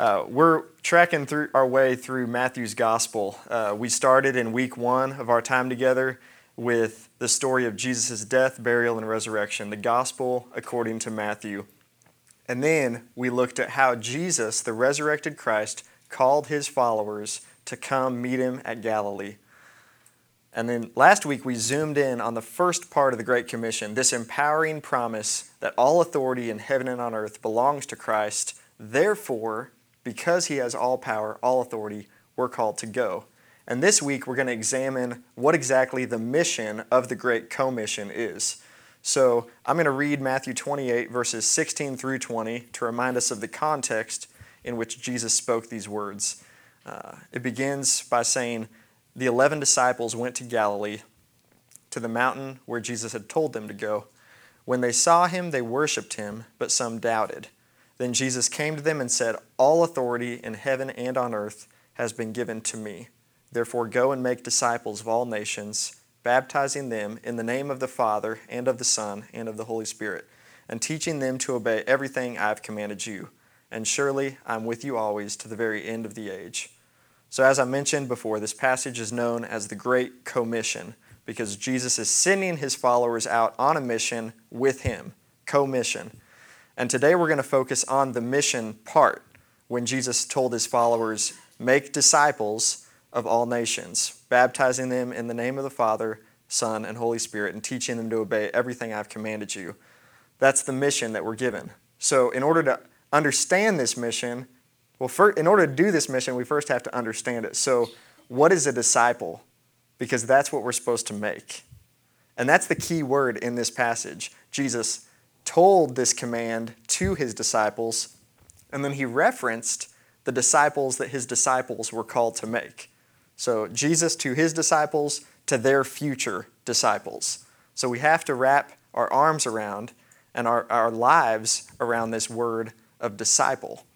Uh, we're tracking through our way through Matthew's gospel. Uh, we started in week one of our time together with the story of Jesus' death, burial, and resurrection, the gospel according to Matthew. And then we looked at how Jesus, the resurrected Christ, called his followers to come meet him at Galilee. And then last week we zoomed in on the first part of the Great Commission, this empowering promise that all authority in heaven and on earth belongs to Christ. Therefore, because he has all power, all authority, we're called to go. And this week we're going to examine what exactly the mission of the Great Commission is. So I'm going to read Matthew 28, verses 16 through 20, to remind us of the context in which Jesus spoke these words. Uh, it begins by saying, The eleven disciples went to Galilee, to the mountain where Jesus had told them to go. When they saw him, they worshipped him, but some doubted. Then Jesus came to them and said, All authority in heaven and on earth has been given to me. Therefore, go and make disciples of all nations baptizing them in the name of the Father, and of the Son, and of the Holy Spirit, and teaching them to obey everything I have commanded you. And surely I'm with you always to the very end of the age. So, as I mentioned before, this passage is known as the Great Commission because Jesus is sending his followers out on a mission with him. Commission. And today we're going to focus on the mission part when Jesus told his followers, Make disciples of all nations, baptizing them in the name of the Father, Son, and Holy Spirit, and teaching them to obey everything I've commanded you. That's the mission that we're given. So, in order to understand this mission, well, for, in order to do this mission, we first have to understand it. So, what is a disciple? Because that's what we're supposed to make. And that's the key word in this passage. Jesus told this command to his disciples, and then he referenced the disciples that his disciples were called to make. So, Jesus to his disciples, to their future disciples. So, we have to wrap our arms around and our, our lives around this word of disciple.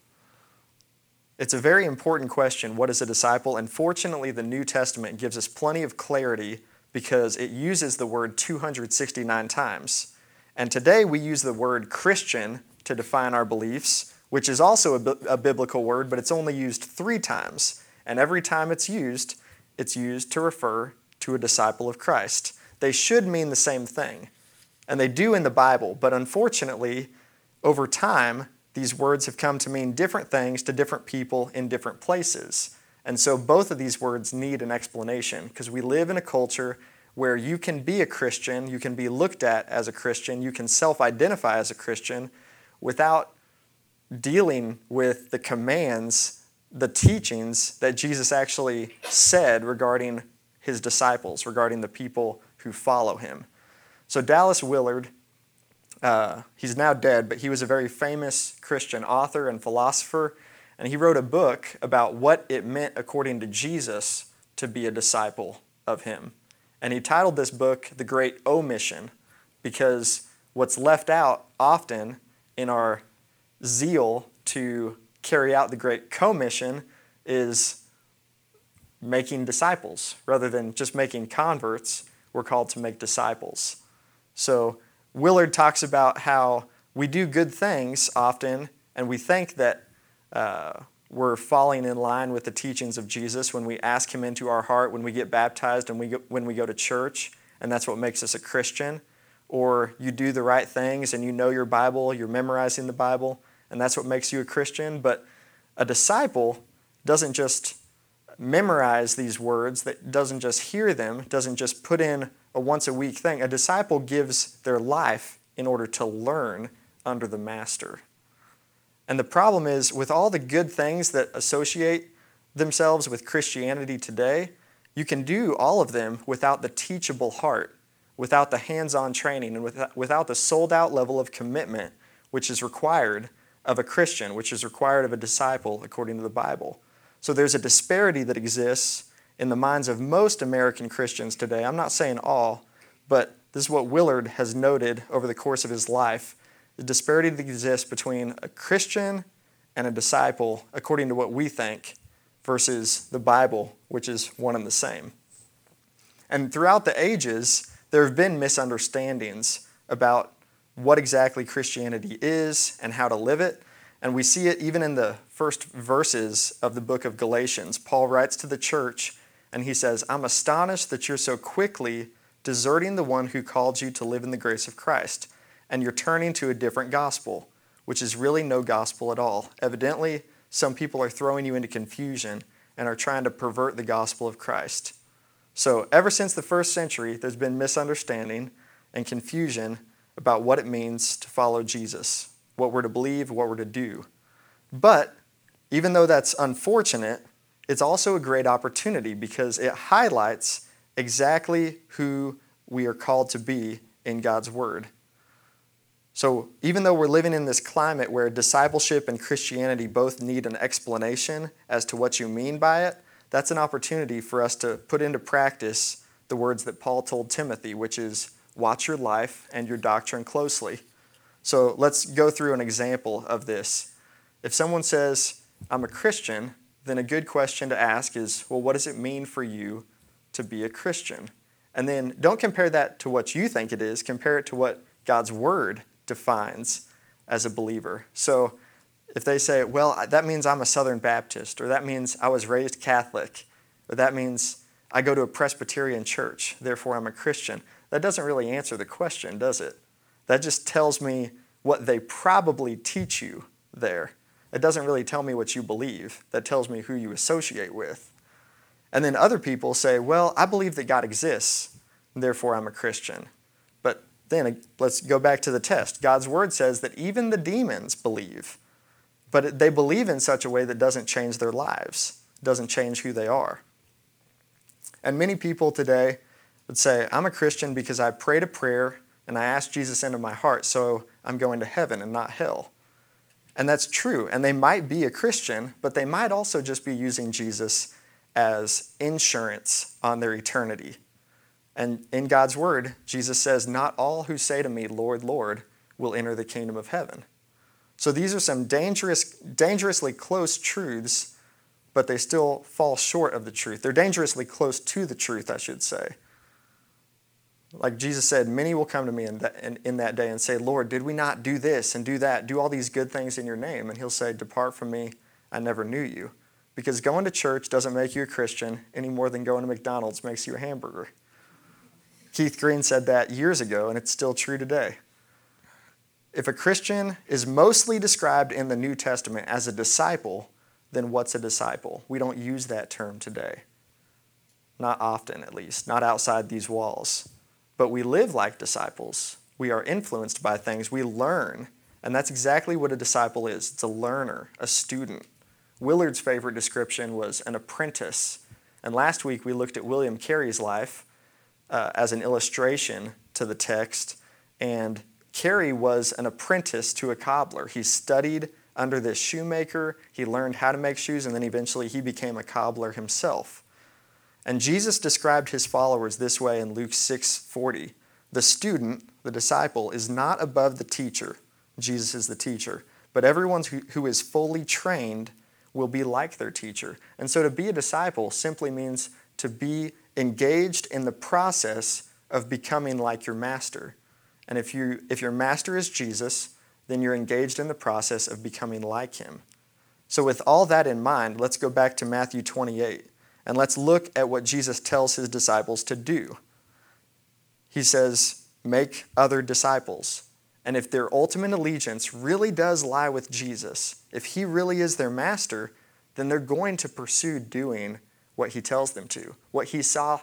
It's a very important question what is a disciple? And fortunately, the New Testament gives us plenty of clarity because it uses the word 269 times. And today we use the word Christian to define our beliefs, which is also a, a biblical word, but it's only used three times. And every time it's used, it's used to refer to a disciple of Christ. They should mean the same thing, and they do in the Bible, but unfortunately, over time, these words have come to mean different things to different people in different places. And so both of these words need an explanation because we live in a culture where you can be a Christian, you can be looked at as a Christian, you can self identify as a Christian without dealing with the commands the teachings that Jesus actually said regarding his disciples, regarding the people who follow him. So, Dallas Willard, uh, he's now dead, but he was a very famous Christian author and philosopher, and he wrote a book about what it meant, according to Jesus, to be a disciple of him. And he titled this book The Great Omission because what's left out often in our zeal to carry out the Great Commission is making disciples. Rather than just making converts, we're called to make disciples. So, Willard talks about how we do good things often, and we think that uh, we're falling in line with the teachings of Jesus when we ask Him into our heart, when we get baptized, and we go, when we go to church, and that's what makes us a Christian. Or you do the right things and you know your Bible, you're memorizing the Bible, and that's what makes you a Christian. But a disciple doesn't just memorize these words, that doesn't just hear them, doesn't just put in a once a week thing. A disciple gives their life in order to learn under the master. And the problem is, with all the good things that associate themselves with Christianity today, you can do all of them without the teachable heart, without the hands on training, and without the sold out level of commitment which is required of a Christian, which is required of a disciple according to the Bible. So there's a disparity that exists in the minds of most American Christians today. I'm not saying all, but this is what Willard has noted over the course of his life the disparity that exists between a Christian and a disciple, according to what we think, versus the Bible, which is one and the same. And throughout the ages, there have been misunderstandings about what exactly Christianity is and how to live it. And we see it even in the first verses of the book of Galatians. Paul writes to the church and he says, I'm astonished that you're so quickly deserting the one who called you to live in the grace of Christ, and you're turning to a different gospel, which is really no gospel at all. Evidently, some people are throwing you into confusion and are trying to pervert the gospel of Christ. So, ever since the first century, there's been misunderstanding and confusion about what it means to follow Jesus what we're to believe, what we're to do. But even though that's unfortunate, it's also a great opportunity because it highlights exactly who we are called to be in God's Word. So, even though we're living in this climate where discipleship and Christianity both need an explanation as to what you mean by it, that's an opportunity for us to put into practice the words that Paul told Timothy, which is watch your life and your doctrine closely. So let's go through an example of this. If someone says, I'm a Christian, then a good question to ask is, well, what does it mean for you to be a Christian? And then don't compare that to what you think it is, compare it to what God's Word defines as a believer. So if they say, well, that means I'm a Southern Baptist, or that means I was raised Catholic, or that means I go to a Presbyterian church, therefore I'm a Christian, that doesn't really answer the question, does it? That just tells me what they probably teach you there. It doesn't really tell me what you believe. That tells me who you associate with. And then other people say, well, I believe that God exists, therefore I'm a Christian. Then let's go back to the test. God's word says that even the demons believe, but they believe in such a way that doesn't change their lives, doesn't change who they are. And many people today would say, I'm a Christian because I prayed a prayer and I asked Jesus into my heart, so I'm going to heaven and not hell. And that's true. And they might be a Christian, but they might also just be using Jesus as insurance on their eternity. And in God's word, Jesus says, Not all who say to me, Lord, Lord, will enter the kingdom of heaven. So these are some dangerous, dangerously close truths, but they still fall short of the truth. They're dangerously close to the truth, I should say. Like Jesus said, many will come to me in that, in, in that day and say, Lord, did we not do this and do that, do all these good things in your name? And he'll say, Depart from me, I never knew you. Because going to church doesn't make you a Christian any more than going to McDonald's makes you a hamburger. Keith Green said that years ago, and it's still true today. If a Christian is mostly described in the New Testament as a disciple, then what's a disciple? We don't use that term today. Not often, at least, not outside these walls but we live like disciples. We are influenced by things. We learn. And that's exactly what a disciple is it's a learner, a student. Willard's favorite description was an apprentice. And last week we looked at William Carey's life uh, as an illustration to the text. And Carey was an apprentice to a cobbler. He studied under this shoemaker, he learned how to make shoes, and then eventually he became a cobbler himself. And Jesus described his followers this way in Luke 6:40. The student, the disciple, is not above the teacher. Jesus is the teacher. But everyone who, who is fully trained will be like their teacher. And so to be a disciple simply means to be engaged in the process of becoming like your master. And if, you, if your master is Jesus, then you're engaged in the process of becoming like him. So, with all that in mind, let's go back to Matthew 28. And let's look at what Jesus tells his disciples to do. He says, Make other disciples. And if their ultimate allegiance really does lie with Jesus, if he really is their master, then they're going to pursue doing what he tells them to, what he saw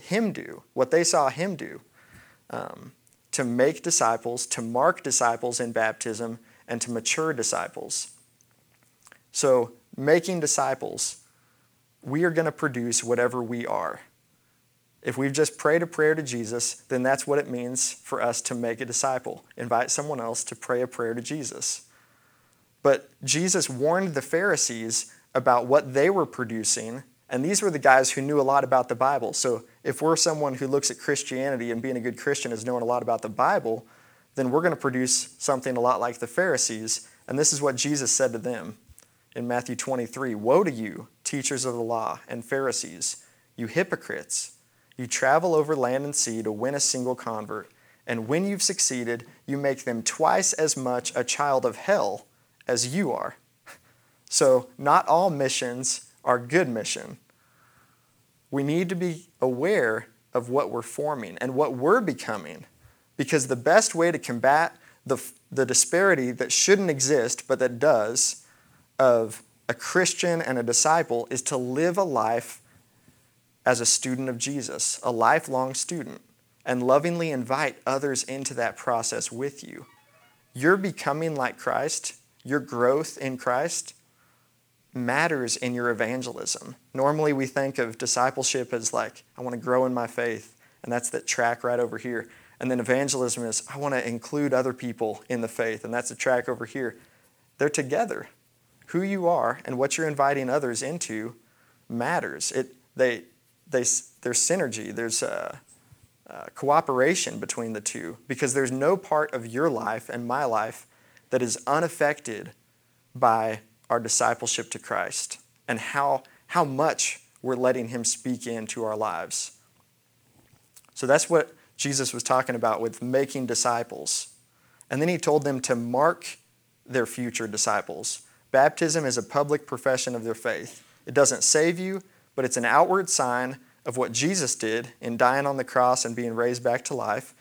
him do, what they saw him do. Um, to make disciples, to mark disciples in baptism, and to mature disciples. So, making disciples we are going to produce whatever we are. If we've just prayed a prayer to Jesus, then that's what it means for us to make a disciple. Invite someone else to pray a prayer to Jesus. But Jesus warned the Pharisees about what they were producing, and these were the guys who knew a lot about the Bible. So if we're someone who looks at Christianity and being a good Christian is knowing a lot about the Bible, then we're going to produce something a lot like the Pharisees. And this is what Jesus said to them in Matthew 23 Woe to you! teachers of the law, and Pharisees, you hypocrites! You travel over land and sea to win a single convert, and when you've succeeded, you make them twice as much a child of hell as you are. So, not all missions are good mission. We need to be aware of what we're forming and what we're becoming because the best way to combat the, the disparity that shouldn't exist but that does of a Christian and a disciple is to live a life as a student of Jesus, a lifelong student, and lovingly invite others into that process with you. Your becoming like Christ, your growth in Christ, matters in your evangelism. Normally, we think of discipleship as like, I want to grow in my faith, and that's that track right over here. And then evangelism is, I want to include other people in the faith, and that's the track over here. They're together. Who you are and what you're inviting others into matters. It, they, they, there's synergy, there's uh, uh, cooperation between the two because there's no part of your life and my life that is unaffected by our discipleship to Christ and how, how much we're letting Him speak into our lives. So that's what Jesus was talking about with making disciples. And then He told them to mark their future disciples. Baptism is a public profession of their faith. It doesn't save you, but it's an outward sign of what Jesus did in dying on the cross and being raised back to life.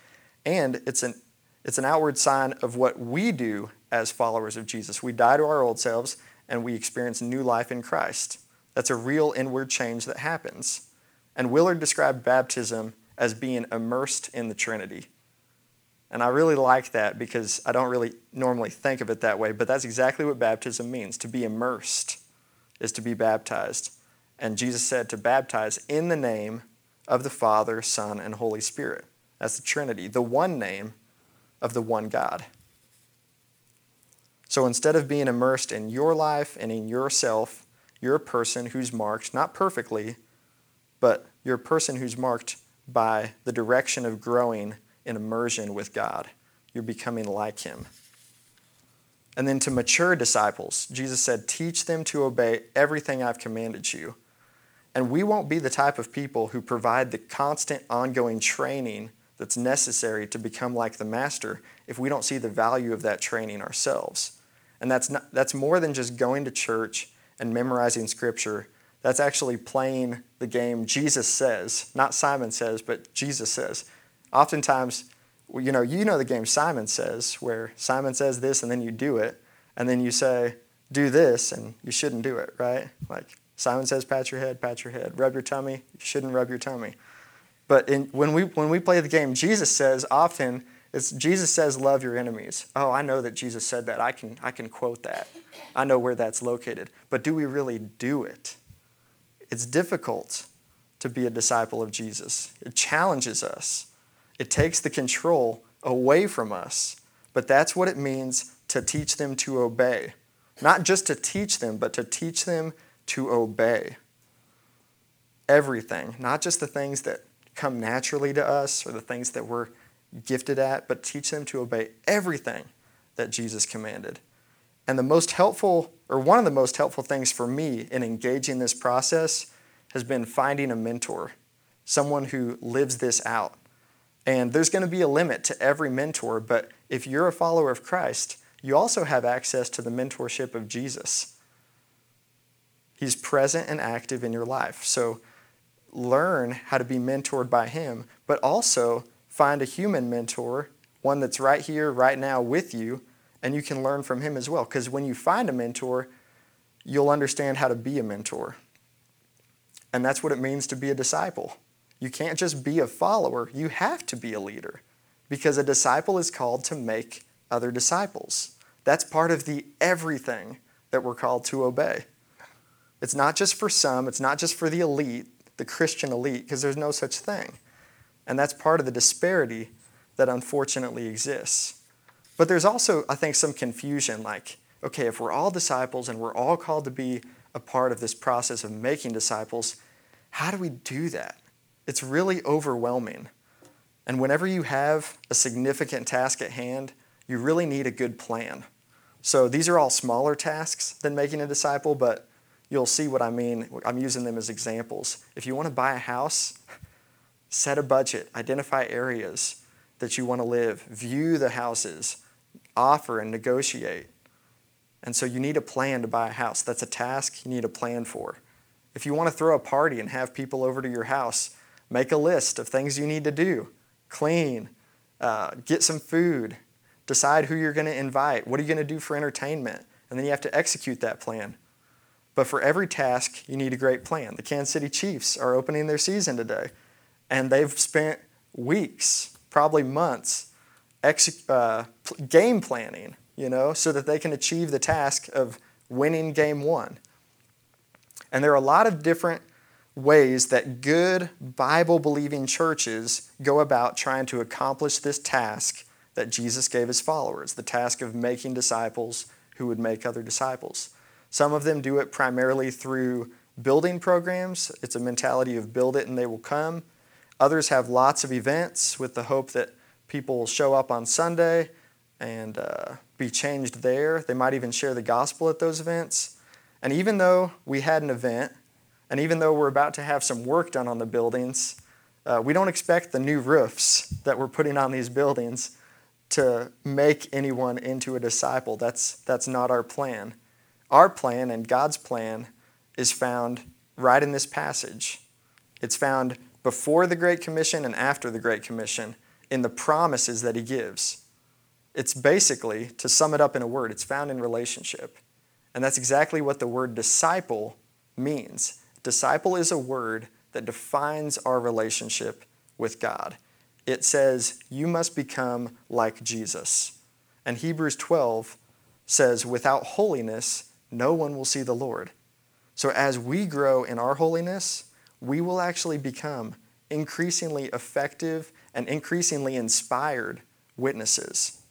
And it's an, it's an outward sign of what we do as followers of Jesus. We die to our old selves and we experience new life in Christ. That's a real inward change that happens. And Willard described baptism as being immersed in the Trinity. And I really like that because I don't really normally think of it that way, but that's exactly what baptism means. To be immersed is to be baptized. And Jesus said to baptize in the name of the Father, Son, and Holy Spirit. That's the Trinity, the one name of the one God. So instead of being immersed in your life and in yourself, you're a person who's marked, not perfectly, but you're a person who's marked by the direction of growing in immersion with God. You're becoming like Him. And then to mature disciples, Jesus said, Teach them to obey everything I've commanded you. And we won't be the type of people who provide the constant, ongoing training that's necessary to become like the Master if we don't see the value of that training ourselves. And that's, not, that's more than just going to church and memorizing Scripture. That's actually playing the game Jesus says, not Simon says, but Jesus says. Oftentimes, you know, you know the game Simon says, where Simon says this and then you do it, and then you say, do this, and you shouldn't do it, right? Like Simon says, pat your head, pat your head. Rub your tummy, you shouldn't rub your tummy. But in, when, we, when we play the game, Jesus says often, it's, Jesus says, love your enemies. Oh, I know that Jesus said that. I can, I can quote that. I know where that's located. But do we really do it? It's difficult to be a disciple of Jesus. It challenges us, it takes the control away from us. But that's what it means to teach them to obey. Not just to teach them, but to teach them to obey everything, not just the things that come naturally to us or the things that we're gifted at, but teach them to obey everything that Jesus commanded. And the most helpful, or one of the most helpful things for me in engaging this process has been finding a mentor, someone who lives this out. And there's going to be a limit to every mentor, but if you're a follower of Christ, you also have access to the mentorship of Jesus. He's present and active in your life. So learn how to be mentored by Him, but also find a human mentor, one that's right here, right now with you, and you can learn from him as well. Because when you find a mentor, you'll understand how to be a mentor. And that's what it means to be a disciple. You can't just be a follower, you have to be a leader. Because a disciple is called to make other disciples. That's part of the everything that we're called to obey. It's not just for some, it's not just for the elite, the Christian elite, because there's no such thing. And that's part of the disparity that unfortunately exists. But there's also, I think, some confusion like, okay, if we're all disciples and we're all called to be a part of this process of making disciples, how do we do that? It's really overwhelming. And whenever you have a significant task at hand, you really need a good plan. So these are all smaller tasks than making a disciple, but you'll see what I mean. I'm using them as examples. If you want to buy a house, set a budget, identify areas that you want to live, view the houses, offer and negotiate. And so you need a plan to buy a house. That's a task you need a plan for. If you want to throw a party and have people over to your house, make a list of things you need to do clean, uh, get some food, decide who you're going to invite, what are you going to do for entertainment, and then you have to execute that plan. But for every task, you need a great plan. The Kansas City Chiefs are opening their season today, and they've spent weeks, probably months, uh, game planning, you know, so that they can achieve the task of winning game one. And there are a lot of different ways that good Bible believing churches go about trying to accomplish this task that Jesus gave his followers the task of making disciples who would make other disciples. Some of them do it primarily through building programs. It's a mentality of build it and they will come. Others have lots of events with the hope that people will show up on Sunday and uh, be changed there. They might even share the gospel at those events. And even though we had an event, and even though we're about to have some work done on the buildings, uh, we don't expect the new roofs that we're putting on these buildings to make anyone into a disciple. That's, that's not our plan. Our plan and God's plan is found right in this passage. It's found before the Great Commission and after the Great Commission in the promises that He gives. It's basically, to sum it up in a word, it's found in relationship. And that's exactly what the word disciple means. Disciple is a word that defines our relationship with God it says, You must become like Jesus. And Hebrews 12 says, Without holiness, no one will see the Lord. So as we grow in our holiness, we will actually become increasingly effective and increasingly inspired witnesses.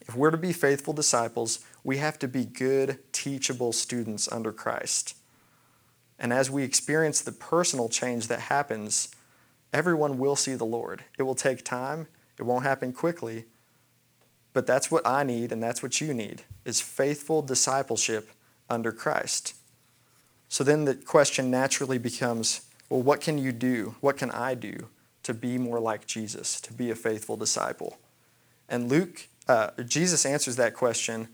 If we're to be faithful disciples, we have to be good, teachable students under Christ. And as we experience the personal change that happens everyone will see the Lord. It will take time, it won't happen quickly, but that's what I need and that's what you need is faithful discipleship under Christ. So then the question naturally becomes, well, what can you do? What can I do to be more like Jesus, to be a faithful disciple? And Luke, uh, Jesus answers that question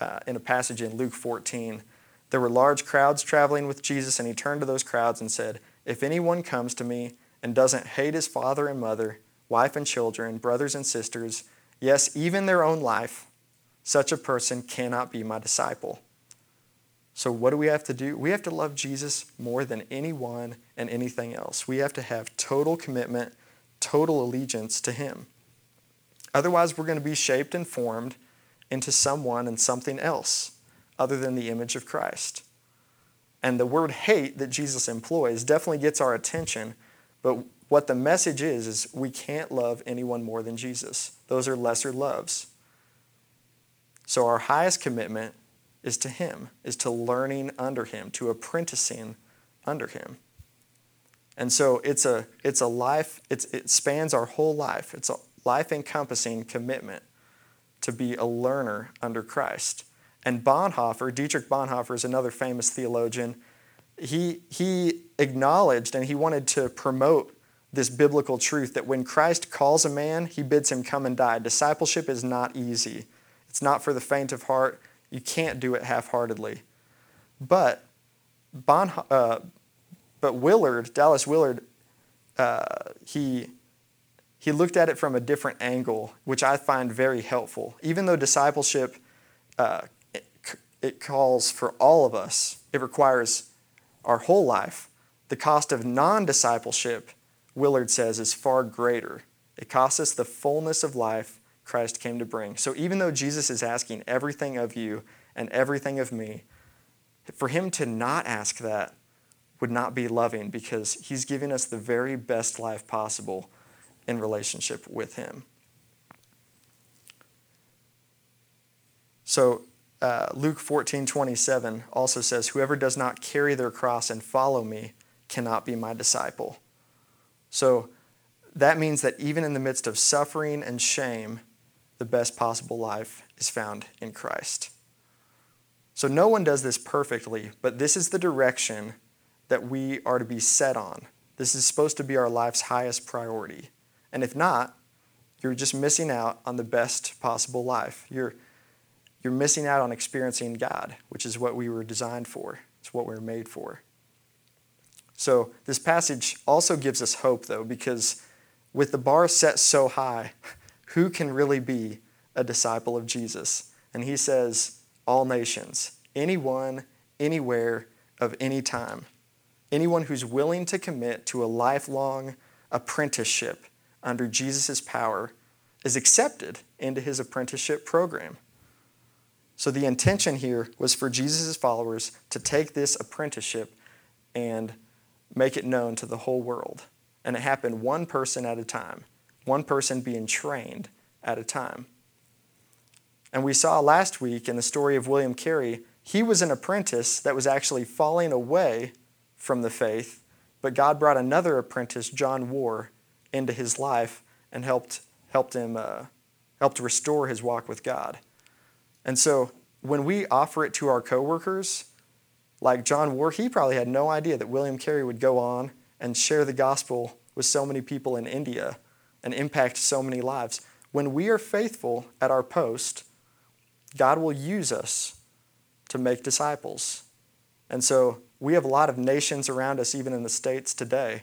uh, in a passage in Luke 14. There were large crowds traveling with Jesus, and he turned to those crowds and said, If anyone comes to me and doesn't hate his father and mother, wife and children, brothers and sisters, yes, even their own life, such a person cannot be my disciple. So, what do we have to do? We have to love Jesus more than anyone and anything else. We have to have total commitment, total allegiance to Him. Otherwise, we're going to be shaped and formed into someone and something else other than the image of Christ. And the word hate that Jesus employs definitely gets our attention but what the message is, is we can't love anyone more than Jesus. Those are lesser loves. So our highest commitment is to Him, is to learning under Him, to apprenticing under Him. And so it's a, it's a life, it's, it spans our whole life. It's a life encompassing commitment to be a learner under Christ. And Bonhoeffer, Dietrich Bonhoeffer is another famous theologian he, he acknowledged and he wanted to promote this biblical truth that when Christ calls a man, he bids him come and die. Discipleship is not easy, it's not for the faint of heart. You can't do it half heartedly. But, bon, uh, but Willard, Dallas Willard, uh, he, he looked at it from a different angle, which I find very helpful. Even though discipleship uh, it, it calls for all of us, it requires our whole life, the cost of non discipleship, Willard says, is far greater. It costs us the fullness of life Christ came to bring. So even though Jesus is asking everything of you and everything of me, for him to not ask that would not be loving because he's giving us the very best life possible in relationship with him. So uh, Luke 14 27 also says, Whoever does not carry their cross and follow me cannot be my disciple. So that means that even in the midst of suffering and shame, the best possible life is found in Christ. So no one does this perfectly, but this is the direction that we are to be set on. This is supposed to be our life's highest priority. And if not, you're just missing out on the best possible life. You're you're missing out on experiencing God, which is what we were designed for. It's what we're made for. So, this passage also gives us hope, though, because with the bar set so high, who can really be a disciple of Jesus? And he says, all nations, anyone, anywhere, of any time. Anyone who's willing to commit to a lifelong apprenticeship under Jesus' power is accepted into his apprenticeship program. So the intention here was for Jesus' followers to take this apprenticeship and make it known to the whole world. And it happened one person at a time, one person being trained at a time. And we saw last week in the story of William Carey, he was an apprentice that was actually falling away from the faith, but God brought another apprentice, John Warr, into his life and helped, helped him uh, helped restore his walk with God. And so when we offer it to our coworkers, like John Warr, he probably had no idea that William Carey would go on and share the gospel with so many people in India and impact so many lives. When we are faithful at our post, God will use us to make disciples. And so we have a lot of nations around us, even in the States today.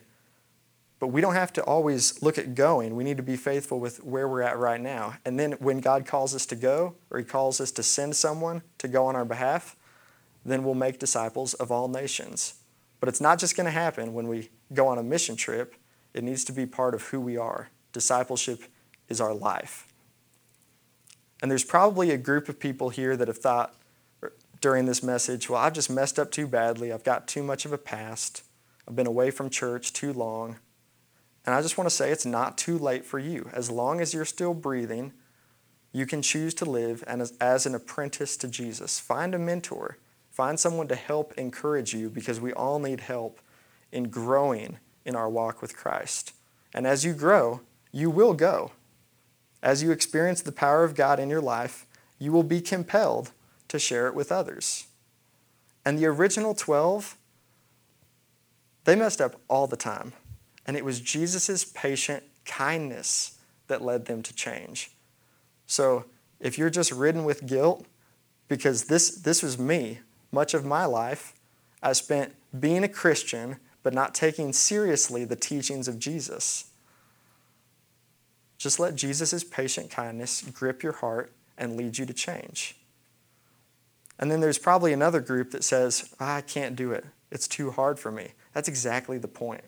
But we don't have to always look at going. We need to be faithful with where we're at right now. And then when God calls us to go, or He calls us to send someone to go on our behalf, then we'll make disciples of all nations. But it's not just going to happen when we go on a mission trip, it needs to be part of who we are. Discipleship is our life. And there's probably a group of people here that have thought during this message, well, I've just messed up too badly. I've got too much of a past. I've been away from church too long. And I just want to say it's not too late for you. As long as you're still breathing, you can choose to live as, as an apprentice to Jesus. Find a mentor, find someone to help encourage you because we all need help in growing in our walk with Christ. And as you grow, you will go. As you experience the power of God in your life, you will be compelled to share it with others. And the original 12, they messed up all the time. And it was Jesus' patient kindness that led them to change. So if you're just ridden with guilt, because this, this was me, much of my life, I spent being a Christian, but not taking seriously the teachings of Jesus. Just let Jesus' patient kindness grip your heart and lead you to change. And then there's probably another group that says, ah, I can't do it. It's too hard for me. That's exactly the point.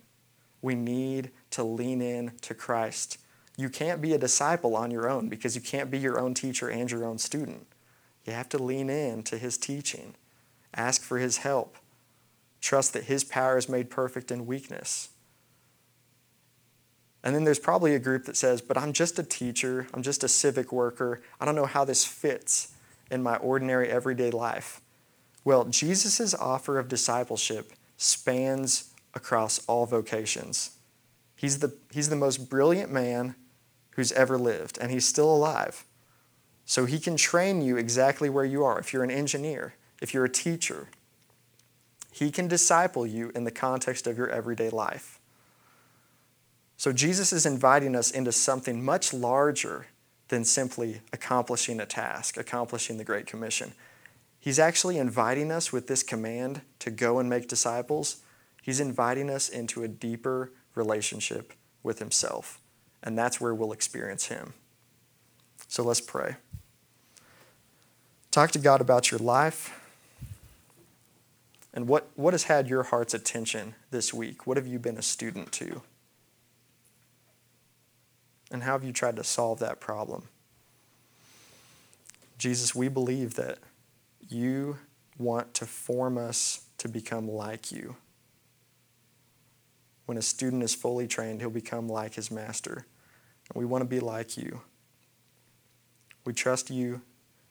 We need to lean in to Christ. You can't be a disciple on your own because you can't be your own teacher and your own student. You have to lean in to his teaching, ask for his help, trust that his power is made perfect in weakness. And then there's probably a group that says, But I'm just a teacher, I'm just a civic worker, I don't know how this fits in my ordinary everyday life? Well, Jesus' offer of discipleship spans across all vocations. He's the, he's the most brilliant man who's ever lived, and he's still alive. So he can train you exactly where you are. If you're an engineer, if you're a teacher, he can disciple you in the context of your everyday life. So Jesus is inviting us into something much larger than simply accomplishing a task, accomplishing the Great Commission. He's actually inviting us with this command to go and make disciples. He's inviting us into a deeper relationship with Himself. And that's where we'll experience Him. So let's pray. Talk to God about your life and what, what has had your heart's attention this week. What have you been a student to? And how have you tried to solve that problem? Jesus, we believe that you want to form us to become like you. When a student is fully trained, he'll become like his master. And we want to be like you. We trust you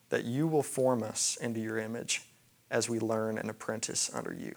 that you will form us into your image as we learn and apprentice under you.